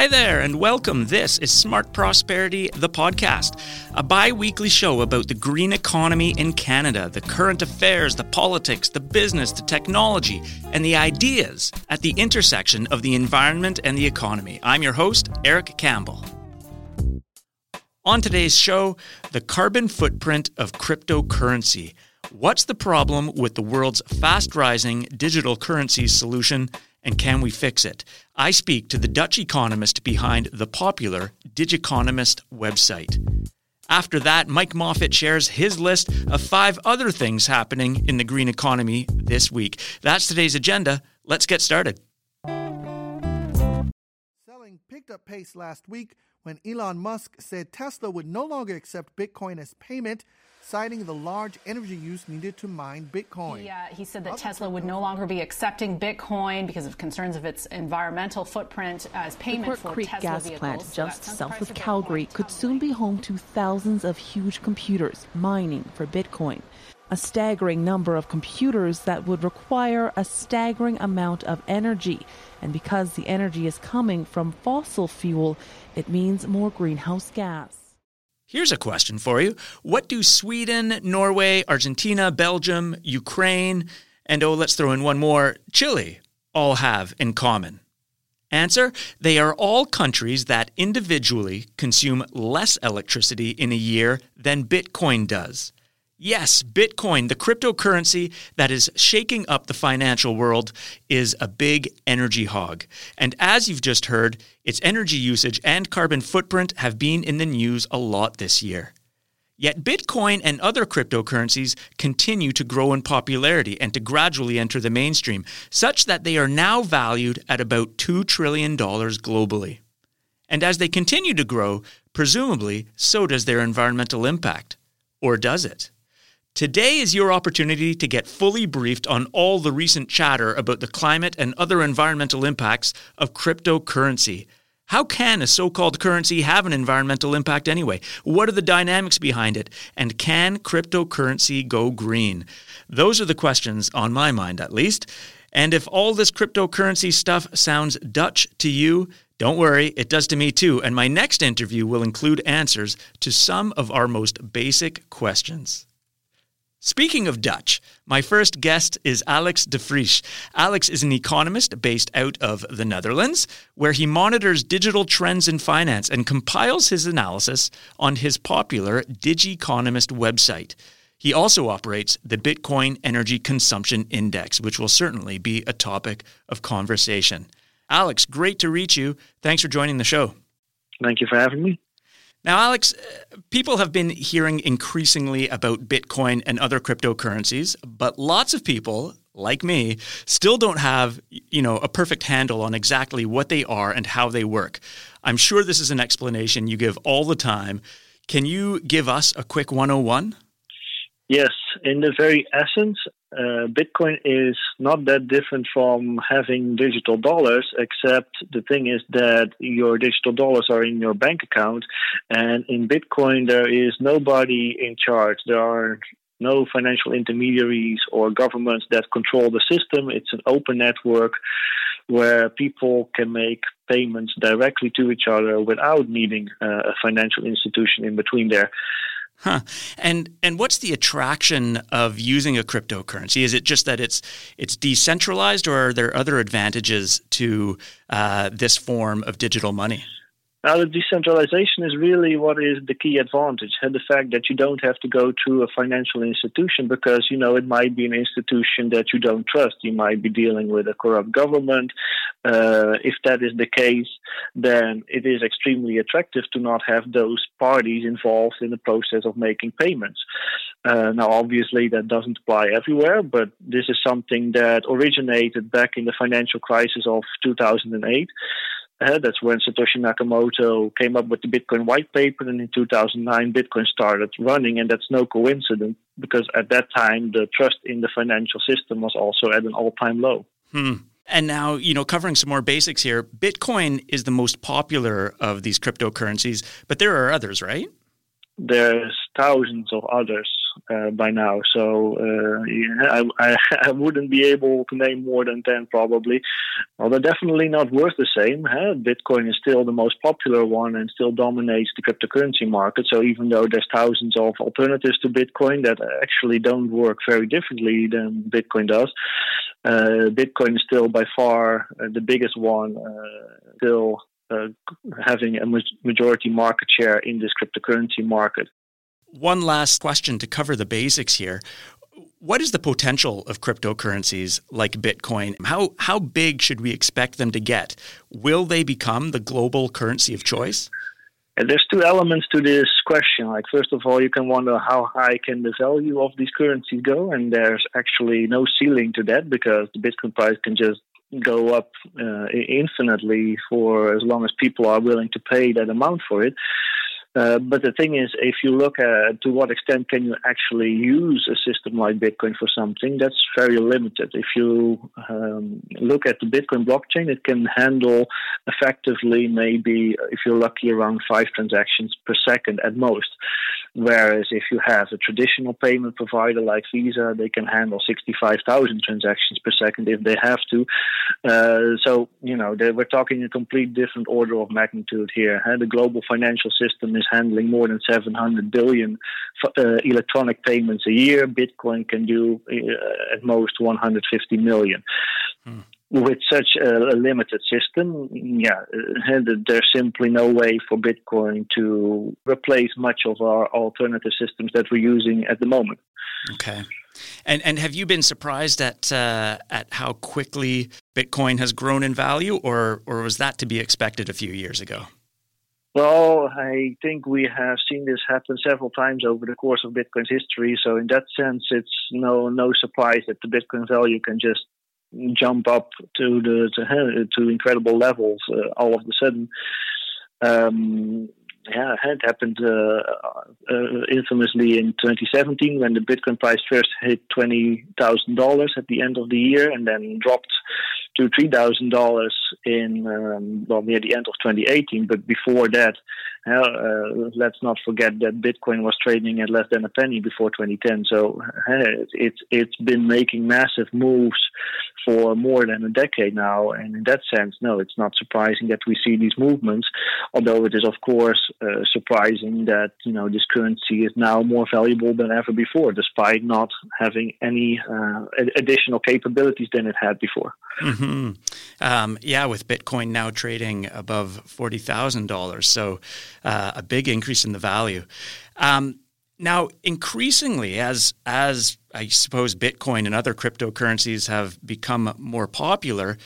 Hi there, and welcome. This is Smart Prosperity, the podcast, a bi weekly show about the green economy in Canada, the current affairs, the politics, the business, the technology, and the ideas at the intersection of the environment and the economy. I'm your host, Eric Campbell. On today's show, the carbon footprint of cryptocurrency. What's the problem with the world's fast rising digital currencies solution? and can we fix it? I speak to the Dutch economist behind the popular Digiconomist website. After that, Mike Moffatt shares his list of five other things happening in the green economy this week. That's today's agenda. Let's get started. Selling picked up pace last week when Elon Musk said Tesla would no longer accept Bitcoin as payment citing the large energy use needed to mine Bitcoin. Yeah, he said that Other Tesla would no longer be accepting Bitcoin because of concerns of its environmental footprint as payment the for Creek Tesla gas vehicles. plant so just south of Calgary could soon be home to thousands of huge computers mining for Bitcoin. A staggering number of computers that would require a staggering amount of energy. And because the energy is coming from fossil fuel, it means more greenhouse gas. Here's a question for you. What do Sweden, Norway, Argentina, Belgium, Ukraine, and oh, let's throw in one more, Chile, all have in common? Answer They are all countries that individually consume less electricity in a year than Bitcoin does. Yes, Bitcoin, the cryptocurrency that is shaking up the financial world, is a big energy hog. And as you've just heard, its energy usage and carbon footprint have been in the news a lot this year. Yet Bitcoin and other cryptocurrencies continue to grow in popularity and to gradually enter the mainstream, such that they are now valued at about $2 trillion globally. And as they continue to grow, presumably, so does their environmental impact. Or does it? Today is your opportunity to get fully briefed on all the recent chatter about the climate and other environmental impacts of cryptocurrency. How can a so called currency have an environmental impact anyway? What are the dynamics behind it? And can cryptocurrency go green? Those are the questions on my mind, at least. And if all this cryptocurrency stuff sounds Dutch to you, don't worry, it does to me too. And my next interview will include answers to some of our most basic questions. Speaking of Dutch, my first guest is Alex de Vries. Alex is an economist based out of the Netherlands, where he monitors digital trends in finance and compiles his analysis on his popular Digiconomist website. He also operates the Bitcoin Energy Consumption Index, which will certainly be a topic of conversation. Alex, great to reach you. Thanks for joining the show. Thank you for having me. Now, Alex, uh, people have been hearing increasingly about Bitcoin and other cryptocurrencies, but lots of people, like me, still don't have, you know, a perfect handle on exactly what they are and how they work. I'm sure this is an explanation you give all the time. Can you give us a quick 101? Yes, in the very essence, uh, Bitcoin is not that different from having digital dollars, except the thing is that your digital dollars are in your bank account, and in Bitcoin, there is nobody in charge. There are no financial intermediaries or governments that control the system. It's an open network where people can make payments directly to each other without needing uh, a financial institution in between there. Huh. And and what's the attraction of using a cryptocurrency? Is it just that it's it's decentralized, or are there other advantages to uh, this form of digital money? Now, the decentralization is really what is the key advantage, and the fact that you don't have to go through a financial institution because, you know, it might be an institution that you don't trust. You might be dealing with a corrupt government. Uh, if that is the case, then it is extremely attractive to not have those parties involved in the process of making payments. Uh, now, obviously, that doesn't apply everywhere, but this is something that originated back in the financial crisis of 2008. Uh, that's when Satoshi Nakamoto came up with the Bitcoin white paper, and in 2009, Bitcoin started running, and that's no coincidence because at that time the trust in the financial system was also at an all-time low. Hmm. And now, you know, covering some more basics here, Bitcoin is the most popular of these cryptocurrencies, but there are others, right? There's thousands of others. Uh, by now. So uh, yeah, I, I, wouldn't be able to name more than 10 probably. Well, they're definitely not worth the same. Huh? Bitcoin is still the most popular one and still dominates the cryptocurrency market. So even though there's thousands of alternatives to Bitcoin that actually don't work very differently than Bitcoin does, uh, Bitcoin is still by far the biggest one, still having a majority market share in this cryptocurrency market. One last question to cover the basics here. What is the potential of cryptocurrencies like Bitcoin? How how big should we expect them to get? Will they become the global currency of choice? And there's two elements to this question. Like first of all, you can wonder how high can the value of these currencies go, and there's actually no ceiling to that because the Bitcoin price can just go up uh, infinitely for as long as people are willing to pay that amount for it. Uh, but the thing is, if you look at to what extent can you actually use a system like Bitcoin for something, that's very limited. If you um, look at the Bitcoin blockchain, it can handle effectively maybe, if you're lucky, around five transactions per second at most. Whereas if you have a traditional payment provider like Visa, they can handle 65,000 transactions per second if they have to. Uh, so, you know, we're talking a complete different order of magnitude here. The global financial system is handling more than 700 billion uh, electronic payments a year. Bitcoin can do uh, at most 150 million. Hmm with such a, limited system, yeah, uh, there's simply no way for Bitcoin to replace much of our alternative systems that we're using at the moment. Okay. And and have you been surprised at uh, at how quickly Bitcoin has grown in value, or or was that to be expected a few years ago? Well, I think we have seen this happen several times over the course of Bitcoin's history. So in that sense, it's no no surprise that the Bitcoin value can just jump up to the to, to incredible levels uh, all of a sudden. Um, yeah, it happened uh, uh, infamously in 2017 when the Bitcoin price first hit twenty thousand dollars at the end of the year, and then dropped to three thousand dollars in um, well near the end of 2018. But before that, uh, let's not forget that Bitcoin was trading at less than a penny before 2010. So uh, it's it's been making massive moves for more than a decade now, and in that sense, no, it's not surprising that we see these movements. Although it is of course uh, surprising that you know this currency is now more valuable than ever before, despite not having any uh, additional capabilities than it had before. Mm-hmm. Um, yeah, with Bitcoin now trading above forty thousand dollars, so uh, a big increase in the value. Um, now, increasingly, as as I suppose Bitcoin and other cryptocurrencies have become more popular,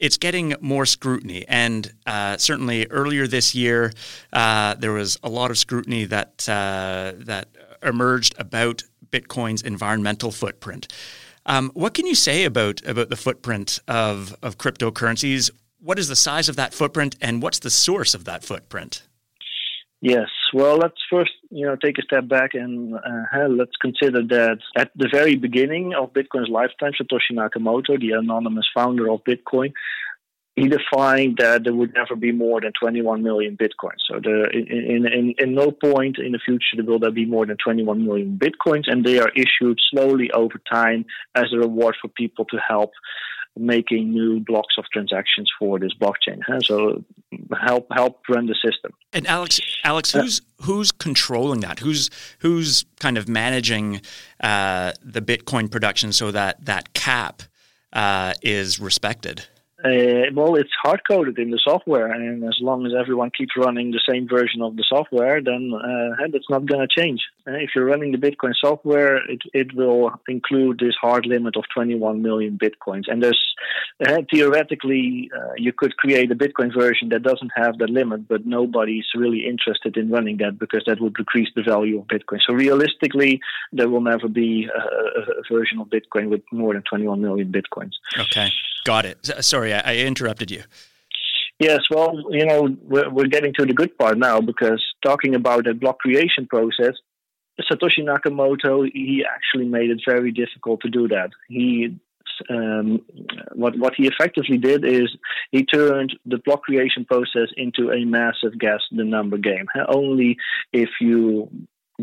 it's getting more scrutiny. And uh, certainly earlier this year, uh, there was a lot of scrutiny that uh, that emerged about Bitcoin's environmental footprint. Um, what can you say about about the footprint of of cryptocurrencies? What is the size of that footprint, and what's the source of that footprint? Yes. Well, let's first, you know, take a step back and uh, let's consider that at the very beginning of Bitcoin's lifetime, Satoshi Nakamoto, the anonymous founder of Bitcoin, he defined that there would never be more than 21 million bitcoins. So the, in, in, in no point in the future will there be more than 21 million bitcoins, and they are issued slowly over time as a reward for people to help making new blocks of transactions for this blockchain. Huh? So help help run the system. And Alex, Alex, who's who's controlling that? Who's who's kind of managing uh, the Bitcoin production so that that cap uh, is respected? Uh, well, it's hard coded in the software, and as long as everyone keeps running the same version of the software, then uh, that's not going to change. Uh, if you're running the Bitcoin software, it, it will include this hard limit of 21 million Bitcoins. And there's uh, theoretically, uh, you could create a Bitcoin version that doesn't have that limit, but nobody's really interested in running that because that would decrease the value of Bitcoin. So realistically, there will never be a, a version of Bitcoin with more than 21 million Bitcoins. Okay. Got it. Sorry, I, interrupted you. Yes, well, you know, we're, we're getting to the good part now because talking about the block creation process, Satoshi Nakamoto, he actually made it very difficult to do that. He um, what what he effectively did is he turned the block creation process into a massive guess the number game. Only if you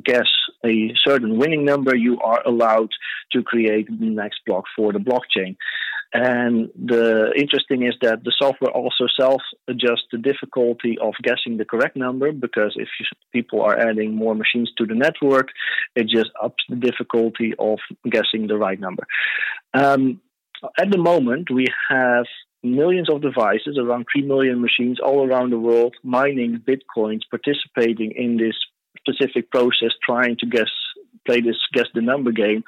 guess a certain winning number, you are allowed to create the next block for the blockchain. And the interesting is that the software also self adjusts the difficulty of guessing the correct number because if you, people are adding more machines to the network, it just ups the difficulty of guessing the right number. Um, at the moment, we have millions of devices, around 3 million machines all around the world, mining bitcoins, participating in this specific process, trying to guess play this guess the number game,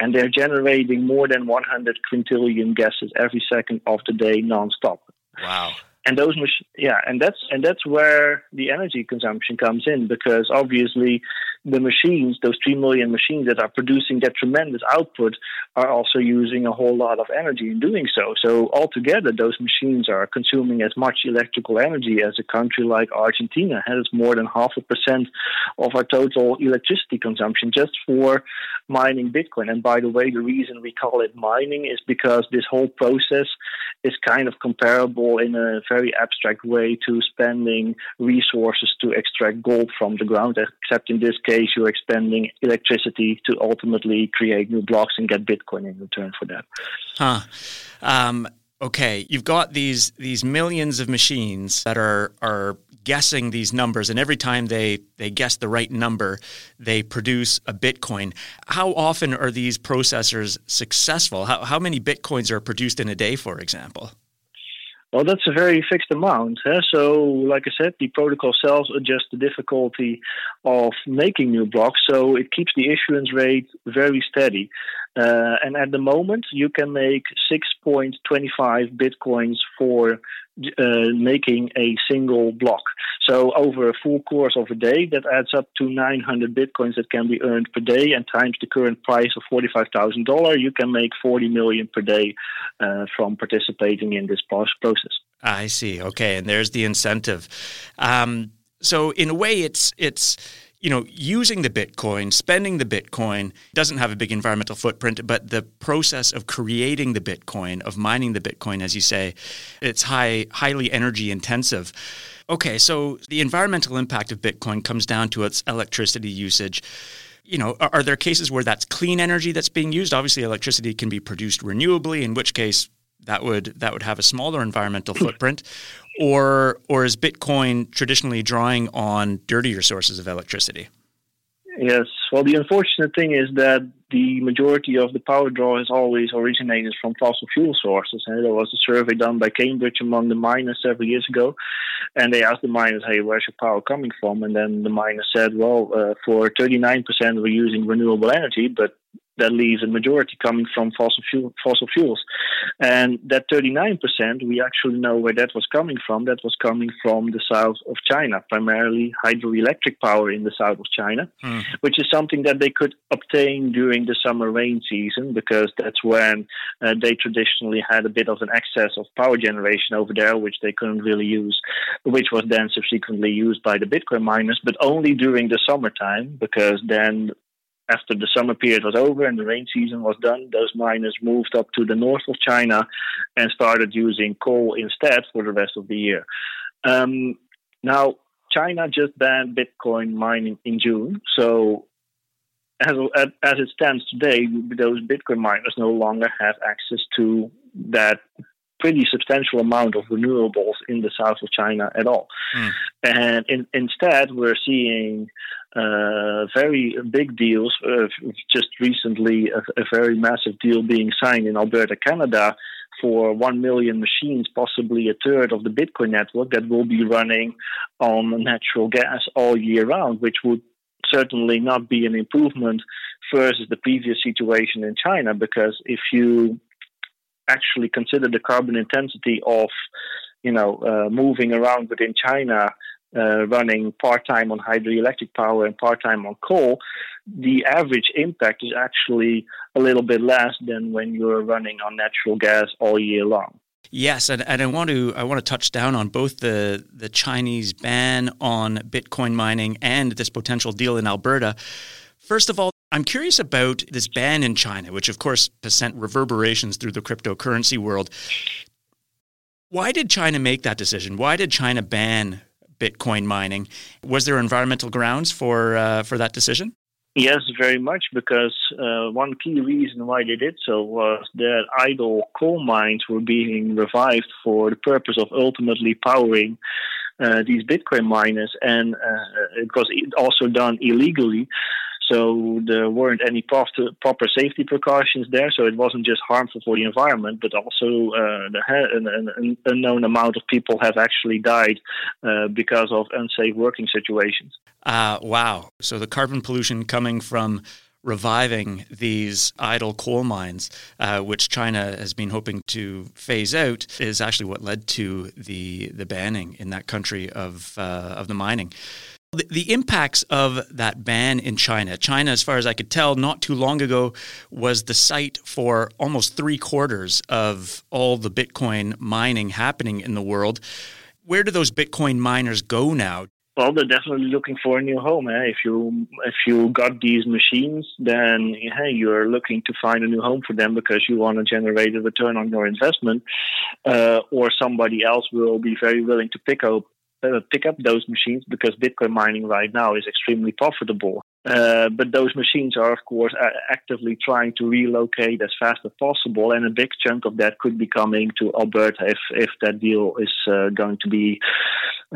and they're generating more than 100 quintillion guesses every second of the day nonstop. Wow and those yeah and that's and that's where the energy consumption comes in because obviously the machines those 3 million machines that are producing that tremendous output are also using a whole lot of energy in doing so. So altogether those machines are consuming as much electrical energy as a country like argentina has more than half a percent of our total electricity consumption just for mining bitcoin. And by the way the reason we call it mining is because this whole process is kind of comparable in a very abstract way to spending resources to extract gold from the ground, except in this case, you're expending electricity to ultimately create new blocks and get Bitcoin in return for that. Huh. Um, okay, you've got these these millions of machines that are are guessing these numbers and every time they they guess the right number they produce a bitcoin how often are these processors successful how, how many bitcoins are produced in a day for example well, that's a very fixed amount. Huh? So, like I said, the protocol cells adjust the difficulty of making new blocks, so it keeps the issuance rate very steady. Uh, and at the moment, you can make 6.25 bitcoins for uh, making a single block. So over a full course of a day, that adds up to 900 bitcoins that can be earned per day, and times the current price of forty-five thousand dollars, you can make 40 million per day uh, from participating in this process. I see. Okay, and there's the incentive. Um, so in a way, it's it's you know, using the Bitcoin, spending the Bitcoin doesn't have a big environmental footprint, but the process of creating the Bitcoin, of mining the Bitcoin, as you say, it's high, highly energy intensive. Okay, so the environmental impact of Bitcoin comes down to its electricity usage you know, are, there cases where that's clean energy that's being used? Obviously, electricity can be produced renewably, in which case that would that would have a smaller environmental footprint or or is Bitcoin traditionally drawing on dirtier sources of electricity? Yes. Well, the unfortunate thing is that the majority of the power draw has always originated from fossil fuel sources. And there was a survey done by Cambridge among the miners several years ago, and they asked the miners, "Hey, where's your power coming from?" And then the miners said, "Well, uh, for 39%, we're using renewable energy, but that leaves a majority coming from fossil fuel, fossil fuels. And that 39%, we actually know where that was coming from. That was coming from the south of China, primarily hydroelectric power in the south of China, mm. which is something that they could obtain during the summer rain season because that's when uh, they traditionally had a bit of an excess of power generation over there, which they couldn't really use, which was then subsequently used by the Bitcoin miners, but only during the summertime because then after the summer period was over and the rain season was done, those miners moved up to the north of China and started using coal instead for the rest of the year. Um, now, China just banned Bitcoin mining in June, so as, as it stands today, those Bitcoin miners no longer have access to that pretty substantial amount of renewables in the south of China at all. Mm. And in, instead, we're seeing uh, very big deals. Uh, just recently, a, a, very massive deal being signed in Alberta, Canada, for 1 million machines, possibly a third of the Bitcoin network that will be running on natural gas all year round, which would certainly not be an improvement versus the previous situation in China. Because if you actually consider the carbon intensity of you know, uh, moving around within China uh, running part time on hydroelectric power and part time on coal, the average impact is actually a little bit less than when you're running on natural gas all year long. Yes, and, and I want to I want to touch down on both the the Chinese ban on Bitcoin mining and this potential deal in Alberta. First of all, I'm curious about this ban in China, which of course has sent reverberations through the cryptocurrency world. Why did China make that decision? Why did China ban Bitcoin mining. Was there environmental grounds for uh, for that decision? Yes, very much, because uh, one key reason why they did so was that idle coal mines were being revived for the purpose of ultimately powering uh, these Bitcoin miners, and uh, it was also done illegally. So there weren't any proper safety precautions there. So it wasn't just harmful for the environment, but also uh, an, an, unknown amount of people have actually died uh, because of unsafe working situations. Uh, wow. So the carbon pollution coming from reviving these idle coal mines, uh, which China has been hoping to phase out, is actually what led to the the banning in that country of uh, of the mining. The, the impacts of that ban in China. China, as far as I could tell, not too long ago, was the site for almost three quarters of all the Bitcoin mining happening in the world. Where do those Bitcoin miners go now? Well, they're definitely looking for a new home. Eh? If you if you got these machines, then hey, you're looking to find a new home for them because you want to generate a return on your investment, uh, or somebody else will be very willing to pick up uh, pick up those machines because Bitcoin mining right now is extremely profitable. Uh, but those machines are, of course, actively trying to relocate as fast as possible, and a big chunk of that could be coming to Alberta if if that deal is uh, going to be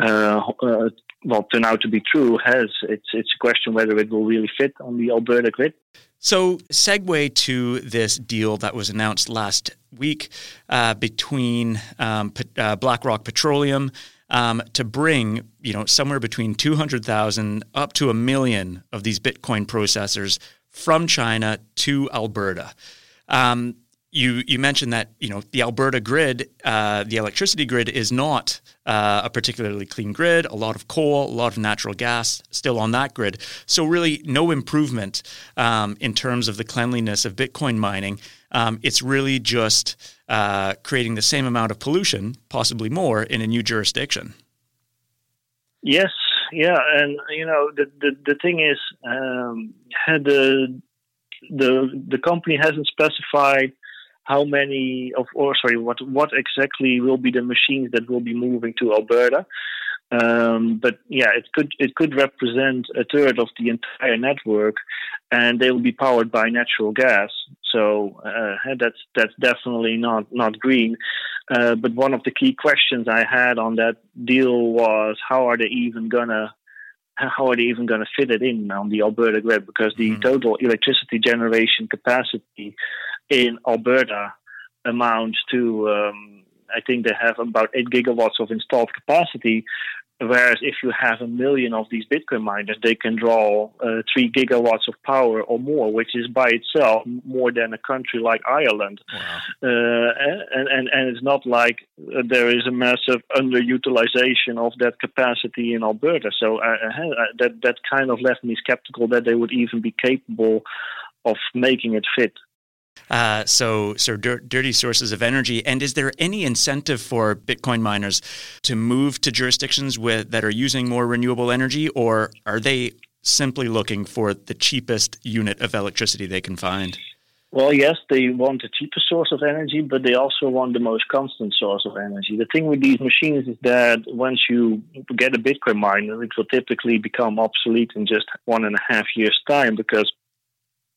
uh, uh, well turn out to be true. Has it's it's a question whether it will really fit on the Alberta grid. So, segue to this deal that was announced last week uh, between um, BlackRock Petroleum um, to bring you know somewhere between 200,000 up to a million of these Bitcoin processors from China to Alberta. Um, you you mentioned that you know the Alberta grid, uh, the electricity grid, is not uh, a particularly clean grid. A lot of coal, a lot of natural gas still on that grid. So really, no improvement um, in terms of the cleanliness of Bitcoin mining. Um, it's really just uh, creating the same amount of pollution, possibly more, in a new jurisdiction. Yes, yeah, and you know the the, the thing is, um, the the the company hasn't specified how many of or sorry what what exactly will be the machines that will be moving to Alberta. Um, but yeah, it could it could represent a third of the entire network, and they will be powered by natural gas. So uh, that's that's definitely not not green. Uh, but one of the key questions I had on that deal was how are they even gonna how are they even going to fit it in on the Alberta grid? Because the mm-hmm. total electricity generation capacity in Alberta amounts to, um, I think they have about 8 gigawatts of installed capacity, Whereas if you have a million of these Bitcoin miners, they can draw uh, three gigawatts of power or more, which is by itself more than a country like Ireland. Wow. Uh, and, and, and it's not like uh, there is a massive underutilization of that capacity in Alberta. So uh, uh, that, that kind of left me skeptical that they would even be capable of making it fit. Uh, so, so dirty sources of energy. And is there any incentive for Bitcoin miners to move to jurisdictions with that are using more renewable energy, or are they simply looking for the cheapest unit of electricity they can find? Well, yes, they want the cheapest source of energy, but they also want the most constant source of energy. The thing with these machines is that once you get a Bitcoin miner, it will typically become obsolete in just one and a half years' time because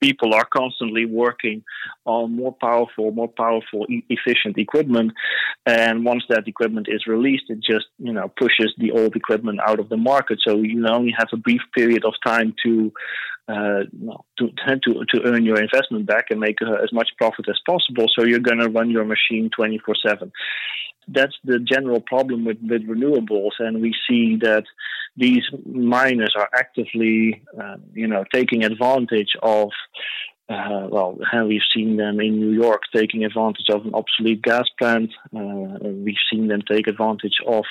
people are constantly working on more powerful, more powerful, e- efficient equipment. And once that equipment is released, it just you know pushes the old equipment out of the market. So you only have a brief period of time to uh, to, to to earn your investment back and make uh, as much profit as possible. So you're going to run your machine 24 seven that's the general problem with, with renewables, and we see that these miners are actively, uh, you know, taking advantage of. Uh, well, we've seen them in New York taking advantage of an obsolete gas plant. Uh, we've seen them take advantage of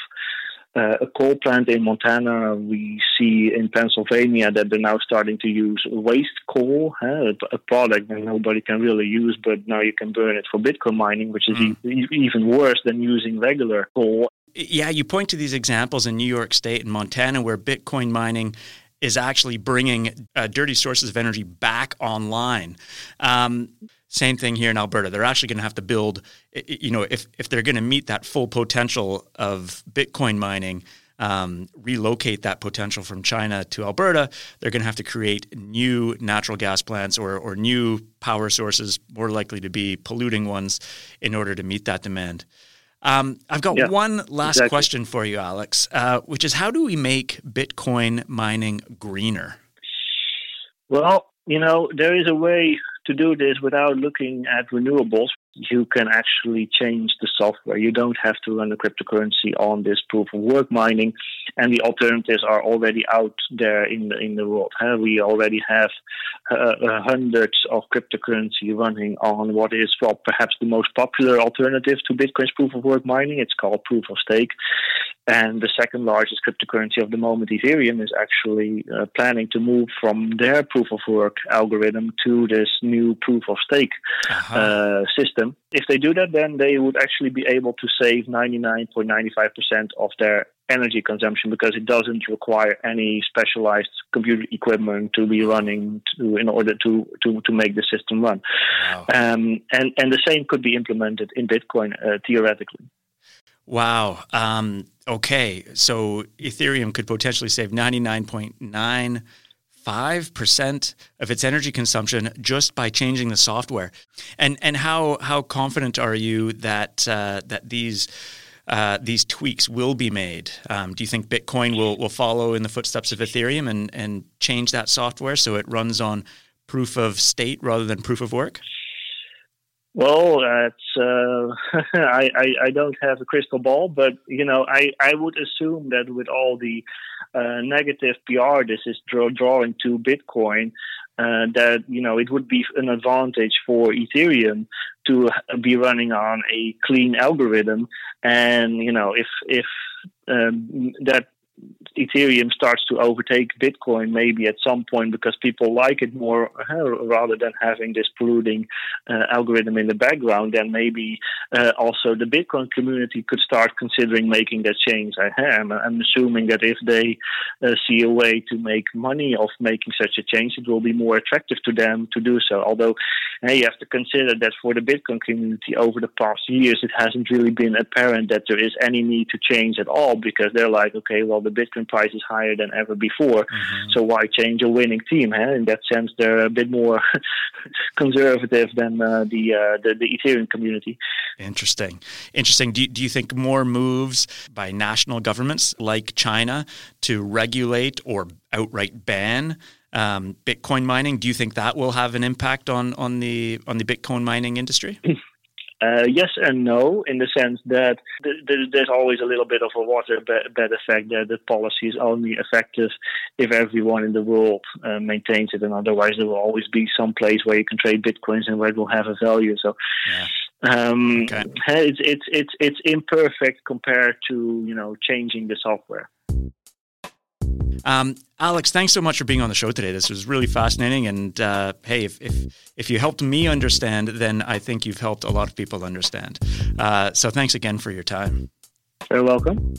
uh, a coal plant in Montana. We see in Pennsylvania that they're now starting to use waste coal, huh, a, product that nobody can really use, but now you can burn it for Bitcoin mining, which is mm. e- even worse than using regular coal. Yeah, you point to these examples in New York State and Montana where Bitcoin mining is actually bringing uh, dirty sources of energy back online. Um, same thing here in Alberta. They're actually going to have to build, you know, if, if they're going to meet that full potential of Bitcoin mining, um, relocate that potential from China to Alberta, they're going to have to create new natural gas plants or, or new power sources, more likely to be polluting ones, in order to meet that demand. Um, I've got yeah, one last exactly. question for you, Alex, uh, which is how do we make Bitcoin mining greener? Well, you know, there is a way to do this without looking at renewables you can actually change the software. You don't have to run a cryptocurrency on this proof of work mining, and the alternatives are already out there in the in the world. Uh, we already have uh, uh, hundreds of cryptocurrency running on what is well, perhaps the most popular alternative to Bitcoin's proof of work mining. It's called proof of stake, and the second largest cryptocurrency of the moment, Ethereum, is actually uh, planning to move from their proof of work algorithm to this new proof of stake uh-huh. Uh, system. If they do that, then they would actually be able to save 99.95% of their energy consumption because it doesn't require any specialized computer equipment to be running to, in order to, to, to make the system run. Wow. Um, and, and the same could be implemented in Bitcoin uh, theoretically. Wow. Um, okay. So Ethereum could potentially save 99.9 5% of its energy consumption just by changing the software. And and how how confident are you that uh, that these uh, these tweaks will be made? Um, do you think Bitcoin will, will follow in the footsteps of Ethereum and, and change that software so it runs on proof of stake rather than proof of work? Well, that's uh, I, I, I don't have a crystal ball, but you know I, I would assume that with all the uh, negative PR this is draw, drawing to Bitcoin, uh, that you know it would be an advantage for Ethereum to be running on a clean algorithm, and you know if if um, that Ethereum starts to overtake Bitcoin maybe at some point because people like it more uh, rather than having this polluting uh, algorithm in the background, then maybe uh, also the Bitcoin community could start considering making that change. I am I'm assuming that if they uh, see a way to make money of making such a change, it will be more attractive to them to do so. Although you have to consider that for the Bitcoin community over the past years, it hasn't really been apparent that there is any need to change at all because they're like, okay, well, the Bitcoin price is higher than ever before. Mm-hmm. So why change a winning team? Huh? In that sense, they're a bit more conservative than uh, the, uh, the, the Ethereum community. Interesting. Interesting. Do you, do you think more moves by national governments like China to regulate or outright ban um, Bitcoin mining? Do you think that will have an impact on on the on the Bitcoin mining industry? Uh, yes and no, in the sense that th- th- there's always a little bit of a water bed effect that the policy is only effective if everyone in the world uh, maintains it, and otherwise there will always be some place where you can trade bitcoins and where it will have a value. So. Yeah. Um, okay. it's it's it's it's imperfect compared to you know changing the software. Um, Alex, thanks so much for being on the show today. This was really fascinating. And uh, hey, if, if, if you helped me understand, then I think you've helped a lot of people understand. Uh, so thanks again for your time. You're welcome.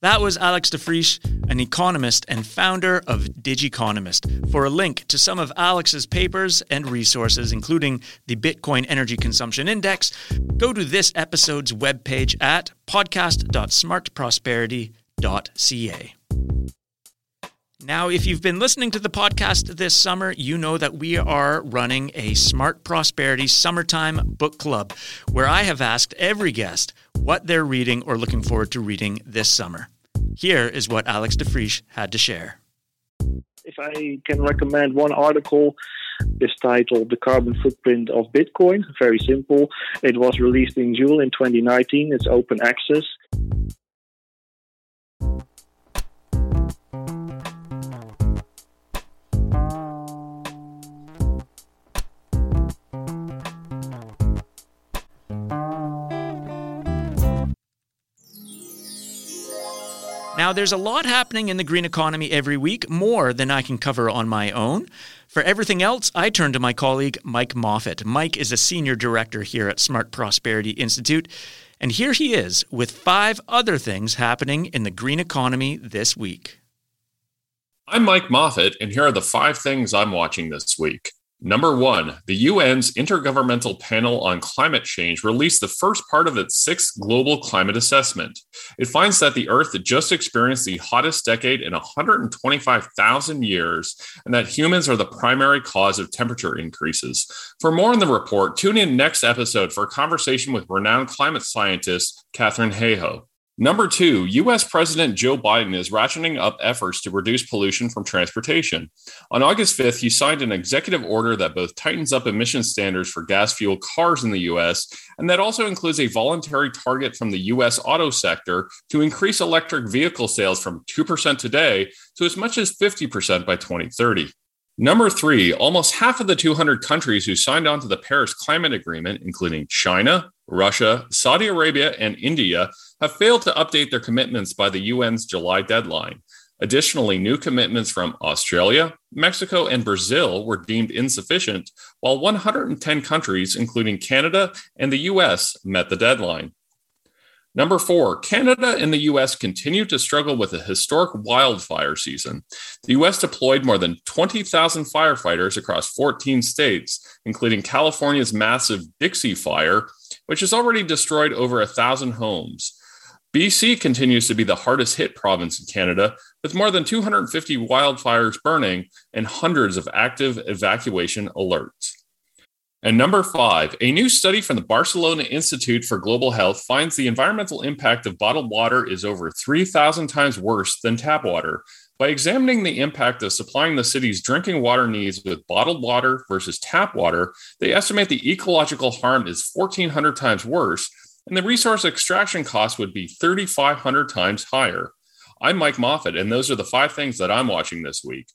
That was Alex de Vries, an economist and founder of Digiconomist. For a link to some of Alex's papers and resources, including the Bitcoin Energy Consumption Index, go to this episode's webpage at podcast.smartprosperity.ca. Now, if you've been listening to the podcast this summer, you know that we are running a Smart Prosperity Summertime Book Club, where I have asked every guest what they're reading or looking forward to reading this summer. Here is what Alex de Vries had to share. If I can recommend one article, is titled The Carbon Footprint of Bitcoin. Very simple. It was released in June in 2019. It's open access. Now, there's a lot happening in the green economy every week, more than I can cover on my own. For everything else, I turn to my colleague, Mike Moffatt. Mike is a senior director here at Smart Prosperity Institute. And here he is with five other things happening in the green economy this week. I'm Mike Moffatt, and here are the five things I'm watching this week. Number one, the UN's Intergovernmental Panel on Climate Change released the first part of its sixth global climate assessment. It finds that the Earth just experienced the hottest decade in 125,000 years, and that humans are the primary cause of temperature increases. For more on the report, tune in next episode for a conversation with renowned climate scientist Katharine Hayhoe. Number two, US President Joe Biden is ratcheting up efforts to reduce pollution from transportation. On August 5th, he signed an executive order that both tightens up emission standards for gas fuel cars in the US and that also includes a voluntary target from the US auto sector to increase electric vehicle sales from 2% today to as much as 50% by 2030. Number three, almost half of the 200 countries who signed on to the Paris Climate Agreement, including China, Russia, Saudi Arabia, and India, have failed to update their commitments by the UN's July deadline. Additionally, new commitments from Australia, Mexico, and Brazil were deemed insufficient, while 110 countries, including Canada and the US, met the deadline. Number four, Canada and the US continue to struggle with a historic wildfire season. The US deployed more than 20,000 firefighters across 14 states, including California's massive Dixie Fire, which has already destroyed over a thousand homes. BC continues to be the hardest hit province in Canada, with more than 250 wildfires burning and hundreds of active evacuation alerts. And number five, a new study from the Barcelona Institute for Global Health finds the environmental impact of bottled water is over 3,000 times worse than tap water. By examining the impact of supplying the city's drinking water needs with bottled water versus tap water, they estimate the ecological harm is 1,400 times worse and the resource extraction cost would be 3,500 times higher. I'm Mike Moffatt, and those are the five things that I'm watching this week.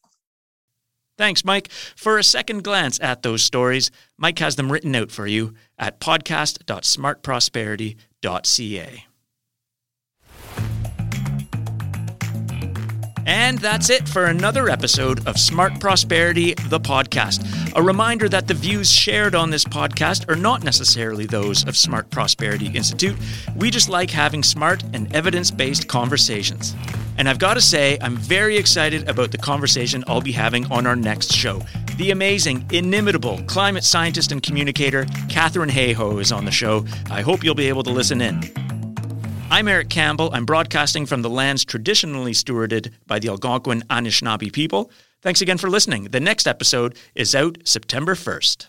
Thanks, Mike. For a second glance at those stories, Mike has them written out for you at podcast.smartprosperity.ca. And that's it for another episode of Smart Prosperity, the podcast. A reminder that the views shared on this podcast are not necessarily those of Smart Prosperity Institute. We just like having smart and evidence based conversations. And I've got to say, I'm very excited about the conversation I'll be having on our next show. The amazing, inimitable climate scientist and communicator, Katharine Hayhoe, is on the show. I hope you'll be able to listen in. I'm Eric Campbell. I'm broadcasting from the lands traditionally stewarded by the Algonquin Anishinaabe people. Thanks again for listening. The next episode is out September 1st.